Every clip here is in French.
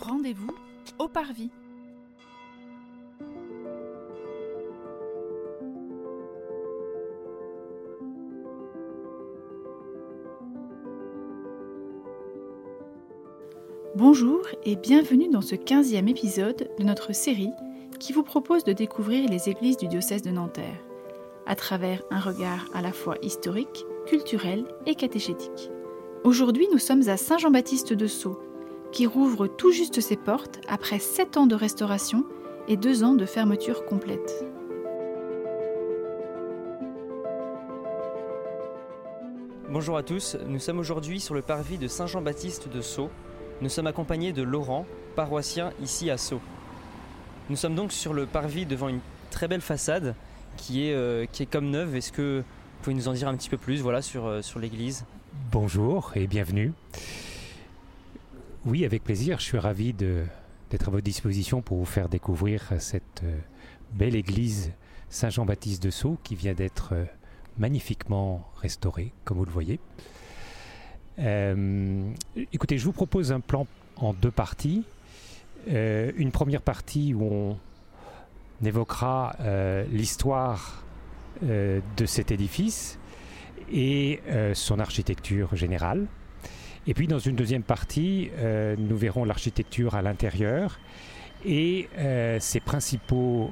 Rendez-vous au Parvis. Bonjour et bienvenue dans ce 15e épisode de notre série qui vous propose de découvrir les églises du diocèse de Nanterre à travers un regard à la fois historique, culturel et catéchétique. Aujourd'hui, nous sommes à Saint-Jean-Baptiste de Sceaux, qui rouvre tout juste ses portes après 7 ans de restauration et 2 ans de fermeture complète. Bonjour à tous, nous sommes aujourd'hui sur le parvis de Saint-Jean-Baptiste de Sceaux. Nous sommes accompagnés de Laurent, paroissien ici à Sceaux. Nous sommes donc sur le parvis devant une très belle façade qui est, euh, qui est comme neuve. Est-ce que vous pouvez nous en dire un petit peu plus voilà, sur, euh, sur l'église? Bonjour et bienvenue. Oui, avec plaisir, je suis ravi d'être à votre disposition pour vous faire découvrir cette euh, belle église Saint-Jean-Baptiste de Sceaux qui vient d'être magnifiquement restaurée, comme vous le voyez. écoutez, je vous propose un plan en deux parties. une première partie où on évoquera euh, l'histoire euh, de cet édifice et euh, son architecture générale. Et puis dans une deuxième partie, nous verrons l'architecture à l'intérieur et ses principaux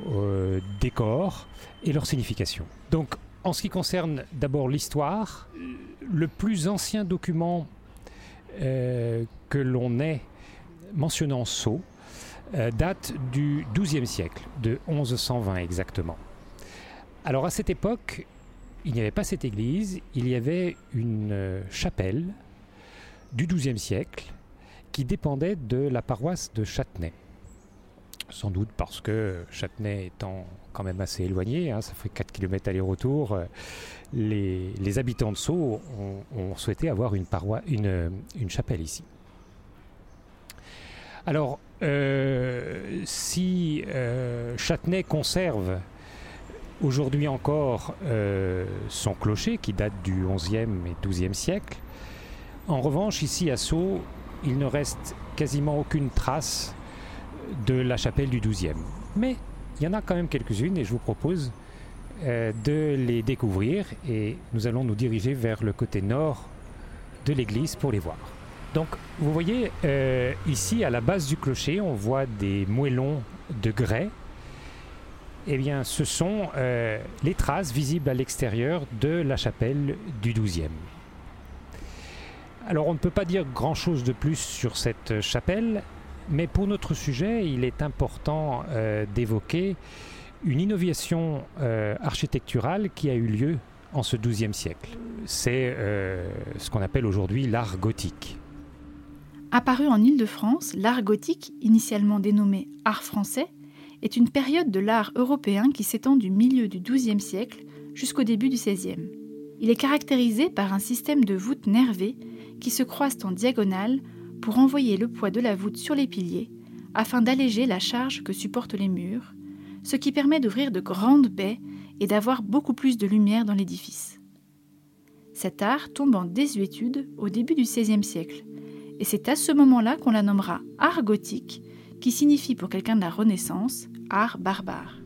décors et leur signification. Donc en ce qui concerne d'abord l'histoire, le plus ancien document que l'on ait mentionnant Sceaux euh, date du XIIe siècle, de 1120 exactement. Alors à cette époque, il n'y avait pas cette église, il y avait une euh, chapelle du XIIe siècle qui dépendait de la paroisse de Châtenay. Sans doute parce que Châtenay étant quand même assez éloigné, hein, ça fait 4 km aller-retour, euh, les, habitants de Sceaux ont, souhaité avoir une, chapelle ici. Alors, euh, si euh, Châtenay conserve aujourd'hui encore son clocher qui date du XIe et XIIe siècle, en revanche, ici à Sceaux, il ne reste quasiment aucune trace de la chapelle du XIIe. Mais il y en a quand même quelques-unes et je vous propose de les découvrir et nous allons nous diriger vers le côté nord de l'église pour les voir. Donc, vous voyez, euh, ici, à la base du clocher, on voit des moellons de grès. Eh bien, ce sont euh, les traces visibles à l'extérieur de la chapelle du XIIe. Alors, on ne peut pas dire grand-chose de plus sur cette chapelle, mais pour notre sujet, il est important euh, d'évoquer une innovation architecturale qui a eu lieu en ce XIIe siècle. C'est ce qu'on appelle aujourd'hui l'art gothique. Apparu en Île-de-France, l'art gothique, initialement dénommé art français, est une période de l'art européen qui s'étend du milieu du XIIe siècle jusqu'au début du XVIe. Il est caractérisé par un système de voûtes nervées qui se croisent en diagonale pour envoyer le poids de la voûte sur les piliers afin d'alléger la charge que supportent les murs, ce qui permet d'ouvrir de grandes baies et d'avoir beaucoup plus de lumière dans l'édifice. Cet art tombe en désuétude au début du XVIe siècle, et c'est à ce moment-là qu'on la nommera art gothique, qui signifie pour quelqu'un de la Renaissance art barbare.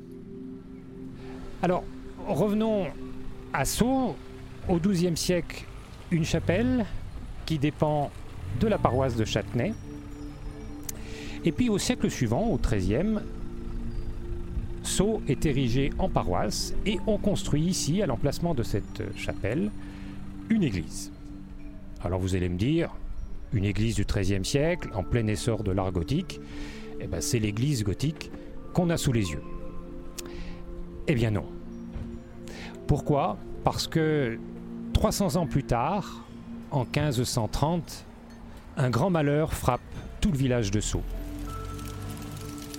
Alors, revenons à Sceaux, au XIIe siècle, une chapelle qui dépend de la paroisse de Châtenay. Et puis au siècle suivant, au XIIIe, Sceaux est érigé en paroisse et on construit ici, à l'emplacement de cette chapelle, une église. Alors vous allez me dire, une église du XIIIe siècle, en plein essor de l'art gothique, eh ben c'est l'église gothique qu'on a sous les yeux. Eh bien non. Pourquoi? Parce que 300 ans plus tard, en 1530, un grand malheur frappe tout le village de Sceaux.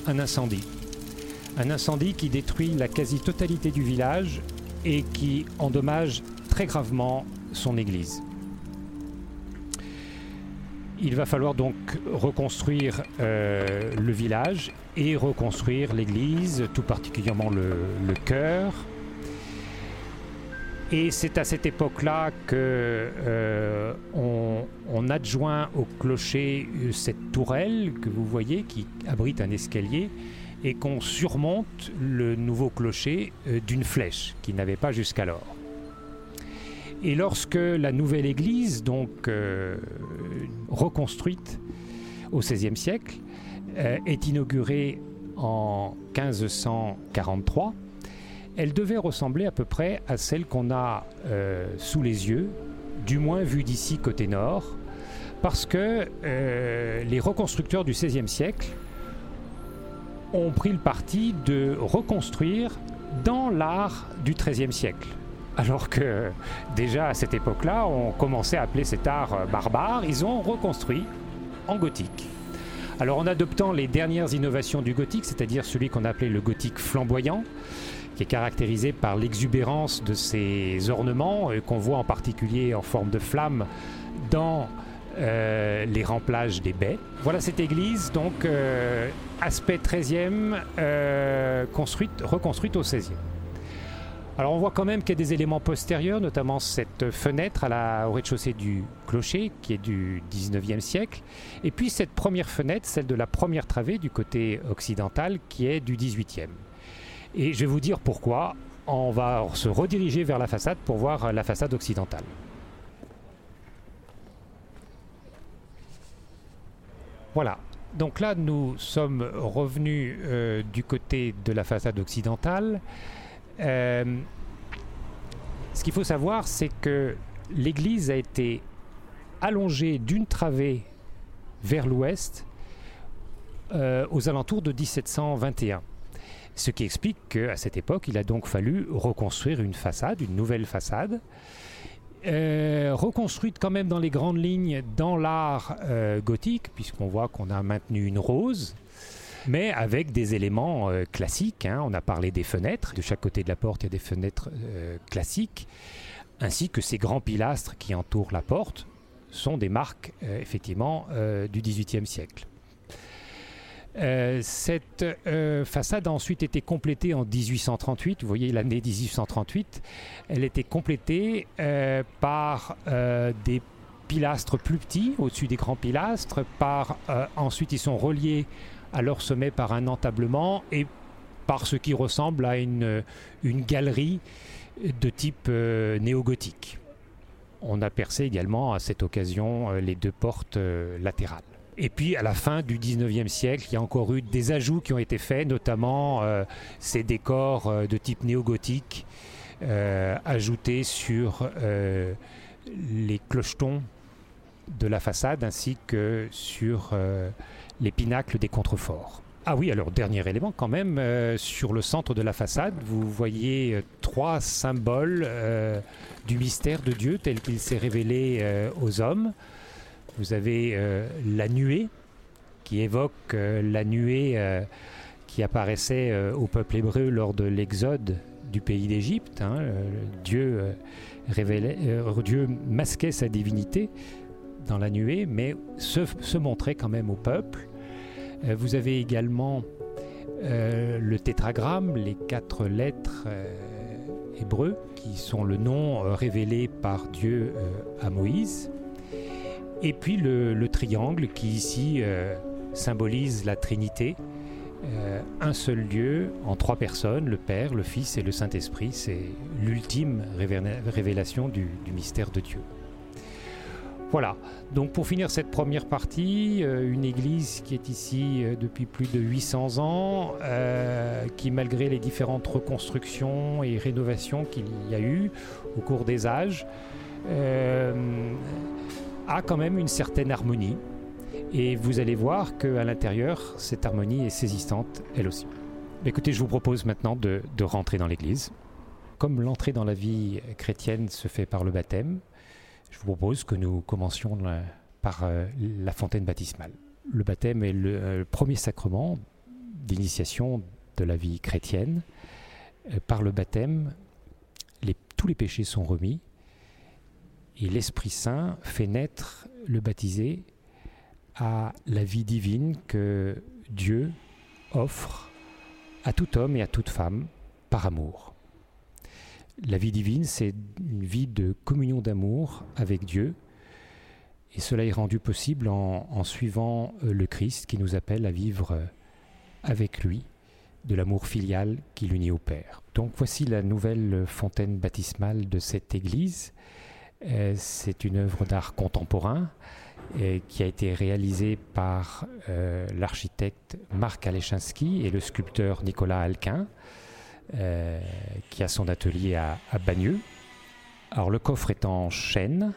Un incendie. Un incendie qui détruit la quasi-totalité du village et qui endommage très gravement son église. Il va falloir donc reconstruire euh, le village et reconstruire l'église, tout particulièrement le, le chœur. Et c'est à cette époque-là que euh, on, adjoint au clocher euh, cette tourelle que vous voyez qui abrite un escalier et qu'on surmonte le nouveau clocher euh, d'une flèche qui n'avait pas jusqu'alors. Et lorsque la nouvelle église, donc reconstruite au XVIe siècle, est inaugurée en 1543, elle devait ressembler à peu près à celle qu'on a sous les yeux du moins vu d'ici côté nord, parce que euh, les reconstructeurs du XVIe siècle ont pris le parti de reconstruire dans l'art du XIIIe siècle. Alors que déjà à cette époque-là, on commençait à appeler cet art euh, barbare, ils ont reconstruit en gothique. Alors en adoptant les dernières innovations du gothique, c'est-à-dire celui qu'on appelait le gothique flamboyant, qui est caractérisé par l'exubérance de ses ornements, euh, qu'on voit en particulier en forme de flamme dans euh, les remplages des baies. Voilà cette église, donc euh, aspect 13e, construite, reconstruite au 16e. Alors on voit quand même qu'il y a des éléments postérieurs, notamment cette fenêtre à la, au rez-de-chaussée du clocher, qui est du 19e siècle, et puis cette première fenêtre, celle de la première travée du côté occidental, qui est du 18e. Et je vais vous dire pourquoi. On va se rediriger vers la façade pour voir la façade occidentale. Voilà. Donc là, nous sommes revenus euh, du côté de la façade occidentale. Euh, ce qu'il faut savoir, c'est que l'église a été allongée d'une travée vers l'ouest euh, aux alentours de 1721. Ce qui explique qu'à cette époque, il a donc fallu reconstruire une façade, une nouvelle façade, euh, reconstruite quand même dans les grandes lignes dans l'art euh, gothique, puisqu'on voit qu'on a maintenu une rose, mais avec des éléments euh, classiques. Hein. On a parlé des fenêtres, de chaque côté de la porte, il y a des fenêtres classiques, ainsi que ces grands pilastres qui entourent la porte sont des marques effectivement du XVIIIe siècle. Euh, cette euh, façade a ensuite été complétée en 1838. Vous voyez l'année 1838. Elle était complétée euh, par des pilastres plus petits au-dessus des grands pilastres. Par, ensuite, ils sont reliés à leur sommet par un entablement et par ce qui ressemble à une, une galerie de type néo-gothique. On a percé également à cette occasion les deux portes latérales. Et puis à la fin du 19e siècle, il y a encore eu des ajouts qui ont été faits, notamment euh, ces décors euh, de type néo-gothique euh, ajoutés sur les clochetons de la façade ainsi que sur les pinacles des contreforts. Ah oui, alors dernier élément quand même, sur le centre de la façade, vous voyez trois symboles du mystère de Dieu tel qu'il s'est révélé aux hommes. Vous avez euh, la nuée, qui évoque euh, la nuée euh, qui apparaissait au peuple hébreu lors de l'exode du pays d'Égypte. Hein, Dieu, Dieu masquait sa divinité dans la nuée, mais se, montrait quand même au peuple. vous avez également le tétragramme, les quatre lettres hébreux, qui sont le nom révélé par Dieu à Moïse. Et puis le, triangle qui ici euh, symbolise la Trinité. Euh, un seul Dieu en trois personnes, le Père, le Fils et le Saint-Esprit. C'est l'ultime révélation du, mystère de Dieu. Voilà, donc pour finir cette première partie, euh, une église qui est ici depuis plus de 800 ans, qui malgré les différentes reconstructions et rénovations qu'il y a eu au cours des âges, a quand même une certaine harmonie. Et vous allez voir qu'à l'intérieur, cette harmonie est saisissante, elle aussi. Écoutez, je vous propose maintenant de, rentrer dans l'église. Comme l'entrée dans la vie chrétienne se fait par le baptême, je vous propose que nous commencions par euh, la fontaine baptismale. Le baptême est le, euh, premier sacrement d'initiation de la vie chrétienne. Euh, par le baptême, tous les péchés sont remis et l'Esprit Saint fait naître le baptisé à la vie divine que Dieu offre à tout homme et à toute femme par amour. La vie divine, c'est une vie de communion d'amour avec Dieu. Et cela est rendu possible en, suivant euh, le Christ qui nous appelle à vivre avec lui de l'amour filial qui l'unit au Père. Donc voici la nouvelle fontaine baptismale de cette église. Euh, c'est une œuvre d'art contemporain qui a été réalisée par l'architecte Marc Alechinsky et le sculpteur Nicolas Alquin, qui a son atelier à, Bagneux. Alors le coffre est en chêne,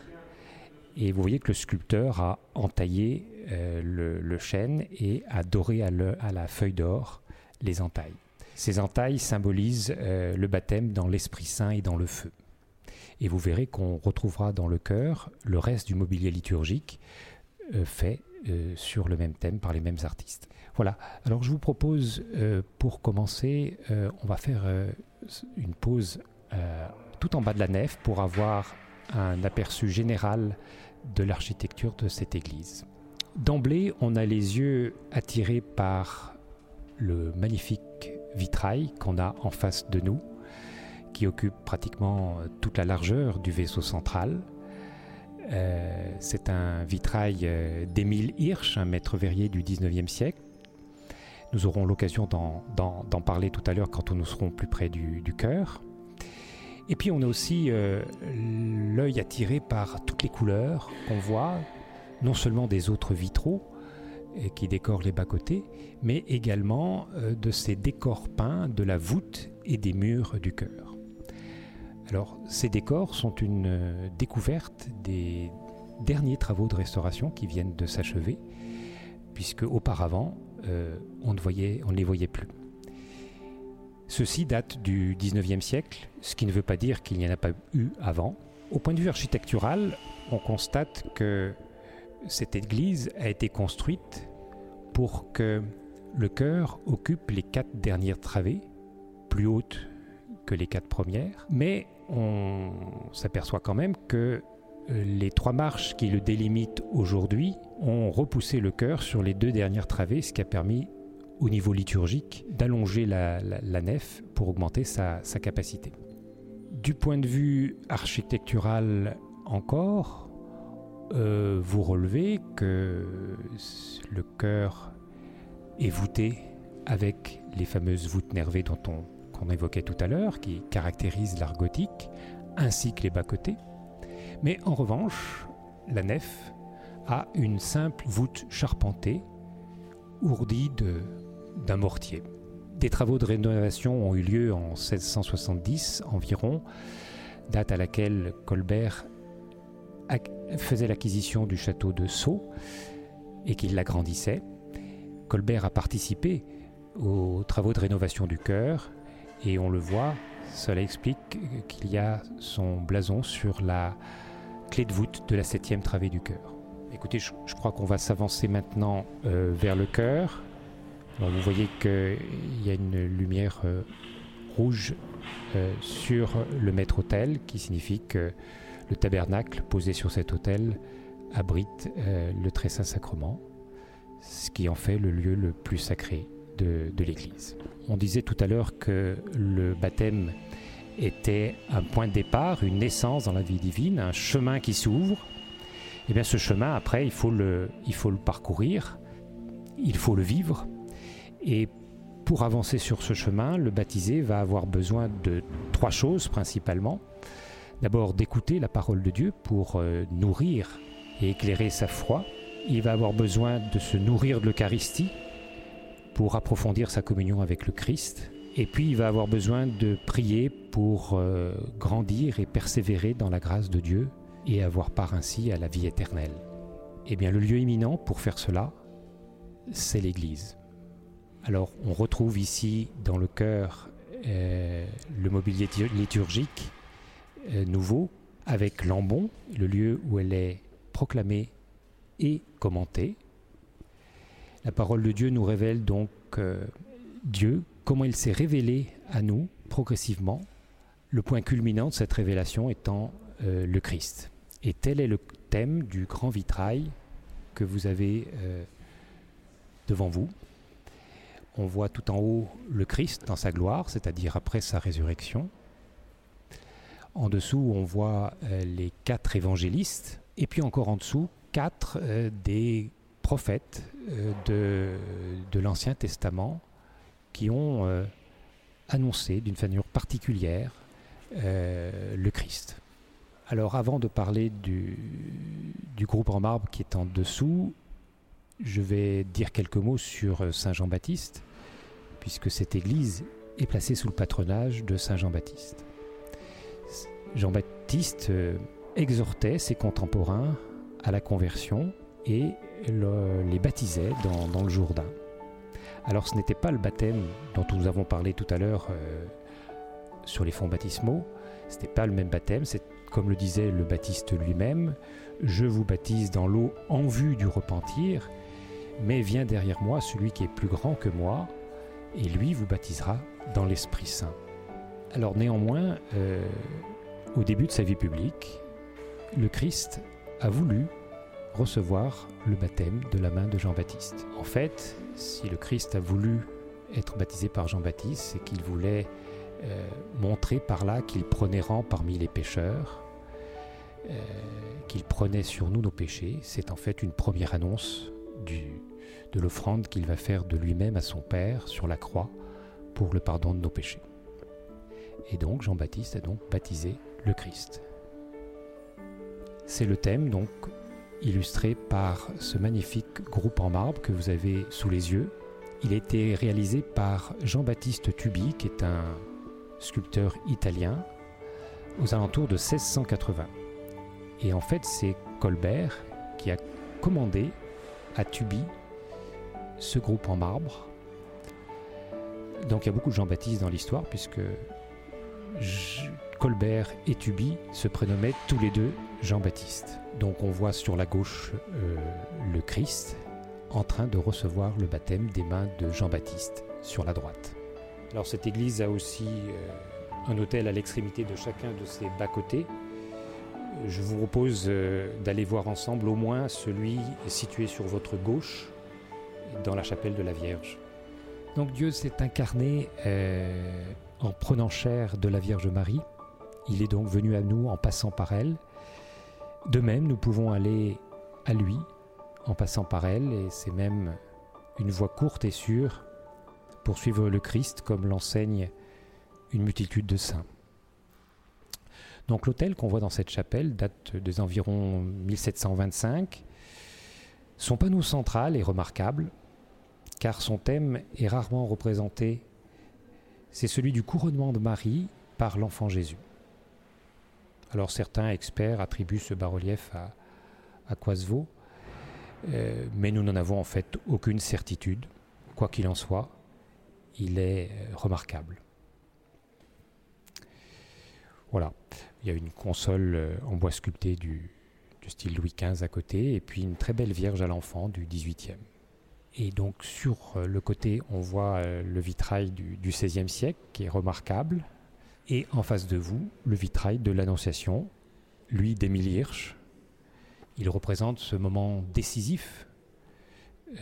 et vous voyez que le sculpteur a entaillé euh, le, chêne et a doré à, la feuille d'or les entailles. Ces entailles symbolisent euh, le baptême dans l'Esprit Saint et dans le feu. Et vous verrez qu'on retrouvera dans le chœur le reste du mobilier liturgique euh, fait sur le même thème par les mêmes artistes. Voilà, alors je vous propose pour commencer, on va faire une pause tout en bas de la nef pour avoir un aperçu général de l'architecture de cette église. D'emblée, on a les yeux attirés par le magnifique vitrail qu'on a en face de nous, qui occupe pratiquement toute la largeur du vaisseau central. Euh, c'est un vitrail euh, d'Émile Hirsch, un maître verrier du 19e siècle. Nous aurons l'occasion d'en parler tout à l'heure quand nous serons plus près du, du chœur. Et puis on a aussi euh, l'œil attiré par toutes les couleurs qu'on voit, non seulement des autres vitraux euh, qui décorent les bas-côtés, mais également euh, de ces décors peints de la voûte et des murs du chœur. Alors ces décors sont une découverte des derniers travaux de restauration qui viennent de s'achever, puisque auparavant on, ne voyait, on ne les voyait plus. Ceci date du 19e siècle, ce qui ne veut pas dire qu'il n'y en a pas eu avant. Au point de vue architectural, on constate que cette église a été construite pour que le chœur occupe les quatre dernières travées, plus hautes que les quatre premières, on s'aperçoit quand même que euh, les trois marches qui le délimitent aujourd'hui ont repoussé le chœur sur les deux dernières travées, ce qui a permis au niveau liturgique d'allonger la, nef pour augmenter sa, capacité. Du point de vue architectural encore, euh, vous relevez que le chœur est voûté avec les fameuses voûtes nervées dont on qu'on évoquait tout à l'heure, qui caractérisent l'art gothique, ainsi que les bas-côtés. Mais en revanche, la nef a une simple voûte charpentée, ourdie d'un mortier. Des travaux de rénovation ont eu lieu en 1670 environ, date à laquelle Colbert faisait l'acquisition du château de Sceaux et qu'il l'agrandissait. Colbert a participé aux travaux de rénovation du chœur et on le voit, cela explique qu'il y a son blason sur la clé de voûte de la septième travée du chœur. Écoutez, je, crois qu'on va s'avancer maintenant euh, vers le chœur vous voyez qu'il y a une lumière euh, rouge euh, sur le maître-autel, qui signifie que le tabernacle posé sur cet autel abrite le très saint sacrement, ce qui en fait le lieu le plus sacré de, l'Église. On disait tout à l'heure que le baptême était un point de départ, une naissance dans la vie divine, un chemin qui s'ouvre. Et eh bien ce chemin, après, il faut le, il faut le parcourir, il faut le vivre, et pour avancer sur ce chemin, le baptisé va avoir besoin de trois choses principalement. D'abord d'écouter la parole de Dieu pour euh, nourrir et éclairer sa foi. Il va avoir besoin de se nourrir de l'Eucharistie pour approfondir sa communion avec le Christ. Et puis il va avoir besoin de prier pour euh, grandir et persévérer dans la grâce de Dieu et avoir part ainsi à la vie éternelle. Eh bien le lieu imminent pour faire cela, c'est l'Église. Alors on retrouve ici dans le chœur euh, le mobilier liturgique euh, nouveau avec l'ambon, le lieu où elle est proclamée et commentée. La parole de Dieu nous révèle donc euh, Dieu, comment il s'est révélé à nous progressivement, le point culminant de cette révélation étant le Christ. Et tel est le thème du grand vitrail que vous avez devant vous. On voit tout en haut le Christ dans sa gloire, c'est-à-dire après sa résurrection. En dessous, on voit euh, les quatre évangélistes. Et puis encore en dessous, quatre des prophètes de, de l'Ancien Testament qui ont annoncé d'une manière particulière le Christ. Alors avant de parler du, du, groupe en marbre qui est en dessous, je vais dire quelques mots sur Saint Jean-Baptiste, puisque cette église est placée sous le patronage de Saint Jean-Baptiste. Jean-Baptiste euh, exhortait ses contemporains à la conversion et les baptisait dans, le Jourdain. Alors ce n'était pas le baptême dont nous avons parlé tout à l'heure euh, sur les fonds baptismaux, ce n'était pas le même baptême, c'est comme le disait le baptiste lui-même, je vous baptise dans l'eau en vue du repentir, mais vient derrière moi celui qui est plus grand que moi, et lui vous baptisera dans l'Esprit Saint. Alors néanmoins, euh, au début de sa vie publique, le Christ a voulu recevoir le baptême de la main de Jean-Baptiste. En fait, si le Christ a voulu être baptisé par Jean-Baptiste, c'est qu'il voulait euh, montrer par là qu'il prenait rang parmi les pécheurs, euh, qu'il prenait sur nous nos péchés, c'est en fait une première annonce de l'offrande qu'il va faire de lui-même à son Père sur la croix pour le pardon de nos péchés. Et donc Jean-Baptiste a donc baptisé le Christ. C'est le thème donc illustré par ce magnifique groupe en marbre que vous avez sous les yeux. Il a été réalisé par Jean-Baptiste Tubi, qui est un sculpteur italien, aux alentours de 1680. Et en fait, c'est Colbert qui a commandé à Tubi ce groupe en marbre. Donc il y a beaucoup de Jean-Baptiste dans l'histoire, puisque Colbert et Tubi se prénommaient tous les deux Jean-Baptiste. Donc on voit sur la gauche euh, le Christ en train de recevoir le baptême des mains de Jean-Baptiste sur la droite. Alors cette église a aussi euh, un hôtel à l'extrémité de chacun de ses bas-côtés je vous propose euh, d'aller voir ensemble au moins celui situé sur votre gauche, dans la chapelle de la Vierge. Donc Dieu s'est incarné en prenant chair de la Vierge Marie. Il est donc venu à nous en passant par elle. De même, nous pouvons aller à lui en passant par elle, et c'est même une voie courte et sûre pour suivre le Christ comme l'enseigne une multitude de saints. Donc l'hôtel qu'on voit dans cette chapelle date des environs 1725. Son panneau central est remarquable car son thème est rarement représenté. C'est celui du couronnement de Marie par l'enfant Jésus. Alors certains experts attribuent ce bas-relief à, à euh, mais nous n'en avons en fait aucune certitude. Quoi qu'il en soit, il est euh, remarquable. Voilà. Il y a une console euh, en bois sculpté du, style Louis XV à côté, et puis une très belle Vierge à l'enfant du XVIIIe. Et donc sur euh, le côté, on voit euh, le vitrail du, XVIe siècle, qui est remarquable, et en face de vous, le vitrail de l'Annonciation, lui d'Émile Hirsch. Il représente ce moment décisif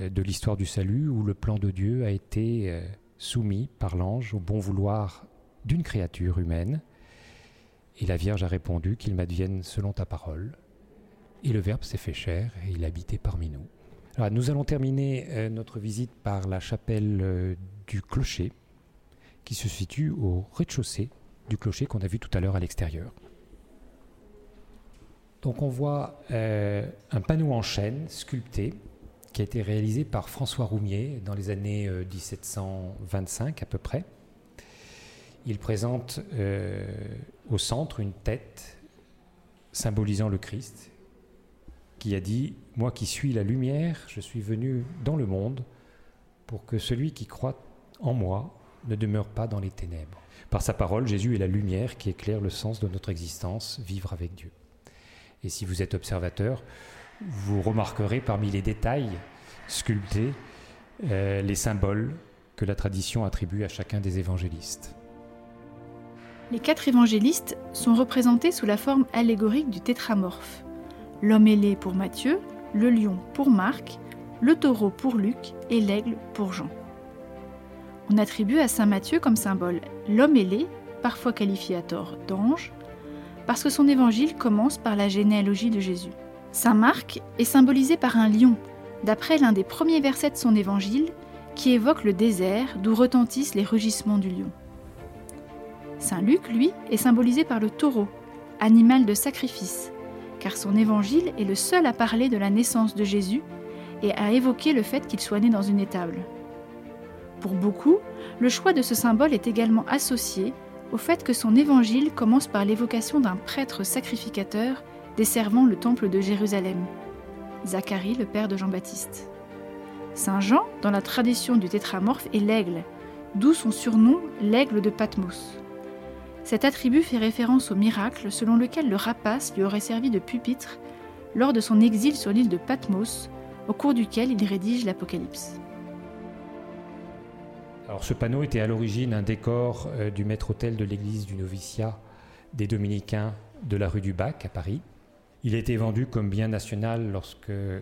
de l'histoire du salut où le plan de Dieu a été soumis par l'ange au bon vouloir d'une créature humaine et la Vierge a répondu qu'il m'advienne selon ta parole. Et le Verbe s'est fait chair et il habitait parmi nous. Nous allons terminer euh, notre visite par la chapelle euh, du clocher, qui se situe au rez-de-chaussée du clocher qu'on a vu tout à l'heure à l'extérieur. Donc on voit euh, un panneau en chêne sculpté qui a été réalisé par François Roumier dans les années 1725 à peu près. Il présente au centre une tête symbolisant le Christ qui a dit Moi qui suis la lumière, je suis venu dans le monde pour que celui qui croit en moi ne demeure pas dans les ténèbres. Par sa parole, Jésus est la lumière qui éclaire le sens de notre existence, vivre avec Dieu. Et si vous êtes observateur, vous remarquerez parmi les détails sculptés euh, les symboles que la tradition attribue à chacun des évangélistes. Les quatre évangélistes sont représentés sous la forme allégorique du tétramorphe. L'homme ailé pour Matthieu, le lion pour Marc, le taureau pour Luc et l'aigle pour Jean. On attribue à Saint Matthieu comme symbole l'homme ailé, parfois qualifié à tort d'ange, parce que son évangile commence par la généalogie de Jésus. Saint Marc est symbolisé par un lion, d'après l'un des premiers versets de son évangile, qui évoque le désert d'où retentissent les rugissements du lion. Saint Luc, lui, est symbolisé par le taureau, animal de sacrifice, car son évangile est le seul à parler de la naissance de Jésus et à évoquer le fait qu'il soit né dans une étable. Pour beaucoup, le choix de ce symbole est également associé au fait que son évangile commence par l'évocation d'un prêtre sacrificateur desservant le temple de Jérusalem, Zacharie, le père de Jean-Baptiste. Saint Jean, dans la tradition du tétramorphe, est l'aigle, d'où son surnom l'aigle de Patmos. Cet attribut fait référence au miracle selon lequel le rapace lui aurait servi de pupitre lors de son exil sur l'île de Patmos, au cours duquel il rédige l'Apocalypse. Ce panneau était à l'origine un décor euh, du maître-autel de l'église du noviciat des dominicains de la rue du Bac à Paris. Il a été vendu comme bien national lorsque euh,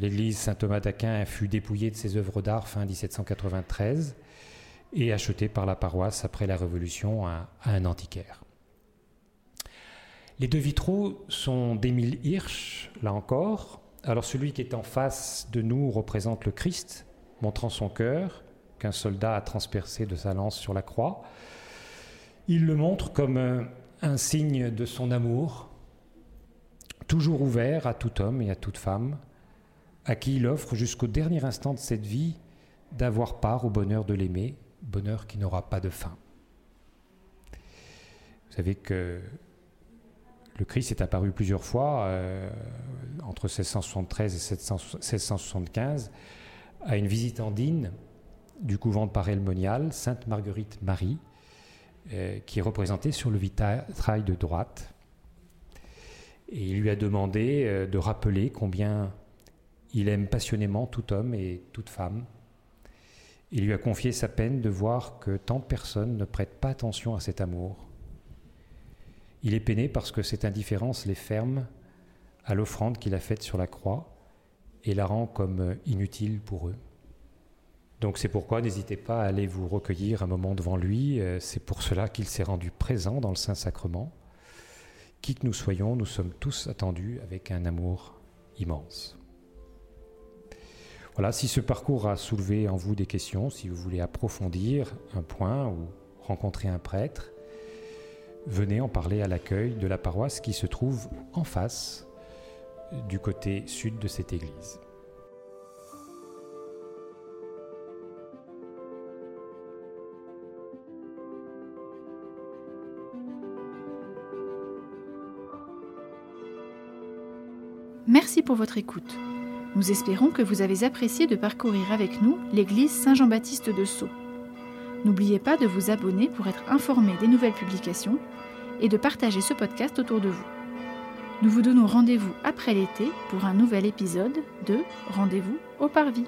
l'église Saint-Thomas d'Aquin fut dépouillée de ses œuvres d'art fin 1793 et acheté par la paroisse après la Révolution à, un antiquaire. Les deux vitraux sont d'Émile Hirsch, là encore. Alors celui qui est en face de nous représente le Christ, montrant son cœur, qu'un soldat a transpercé de sa lance sur la croix. Il le montre comme un signe de son amour, toujours ouvert à tout homme et à toute femme, à qui il offre jusqu'au dernier instant de cette vie d'avoir part au bonheur de l'aimer bonheur qui n'aura pas de fin. Vous savez que le Christ est apparu plusieurs fois, euh, entre 1673 et 1675, à une visitandine du couvent de Paray-le-Monial, Sainte Marguerite Marie, euh, qui est représentée sur le vitrail de droite. Et il lui a demandé euh, de rappeler combien il aime passionnément tout homme et toute femme, il lui a confié sa peine de voir que tant de personnes ne prêtent pas attention à cet amour. Il est peiné parce que cette indifférence les ferme à l'offrande qu'il a faite sur la croix et la rend comme inutile pour eux. Donc c'est pourquoi n'hésitez pas à aller vous recueillir un moment devant lui. Euh, c'est pour cela qu'il s'est rendu présent dans le Saint-Sacrement. Qui que nous soyons, nous sommes tous attendus avec un amour immense. Voilà, si ce parcours a soulevé en vous des questions, si vous voulez approfondir un point ou rencontrer un prêtre, venez en parler à l'accueil de la paroisse qui se trouve en face du côté sud de cette église. Merci pour votre écoute. Nous espérons que vous avez apprécié de parcourir avec nous l'église Saint-Jean-Baptiste de Sceaux. N'oubliez pas de vous abonner pour être informé des nouvelles publications et de partager ce podcast autour de vous. Nous vous donnons rendez-vous après l'été pour un nouvel épisode de Rendez-vous au Parvis.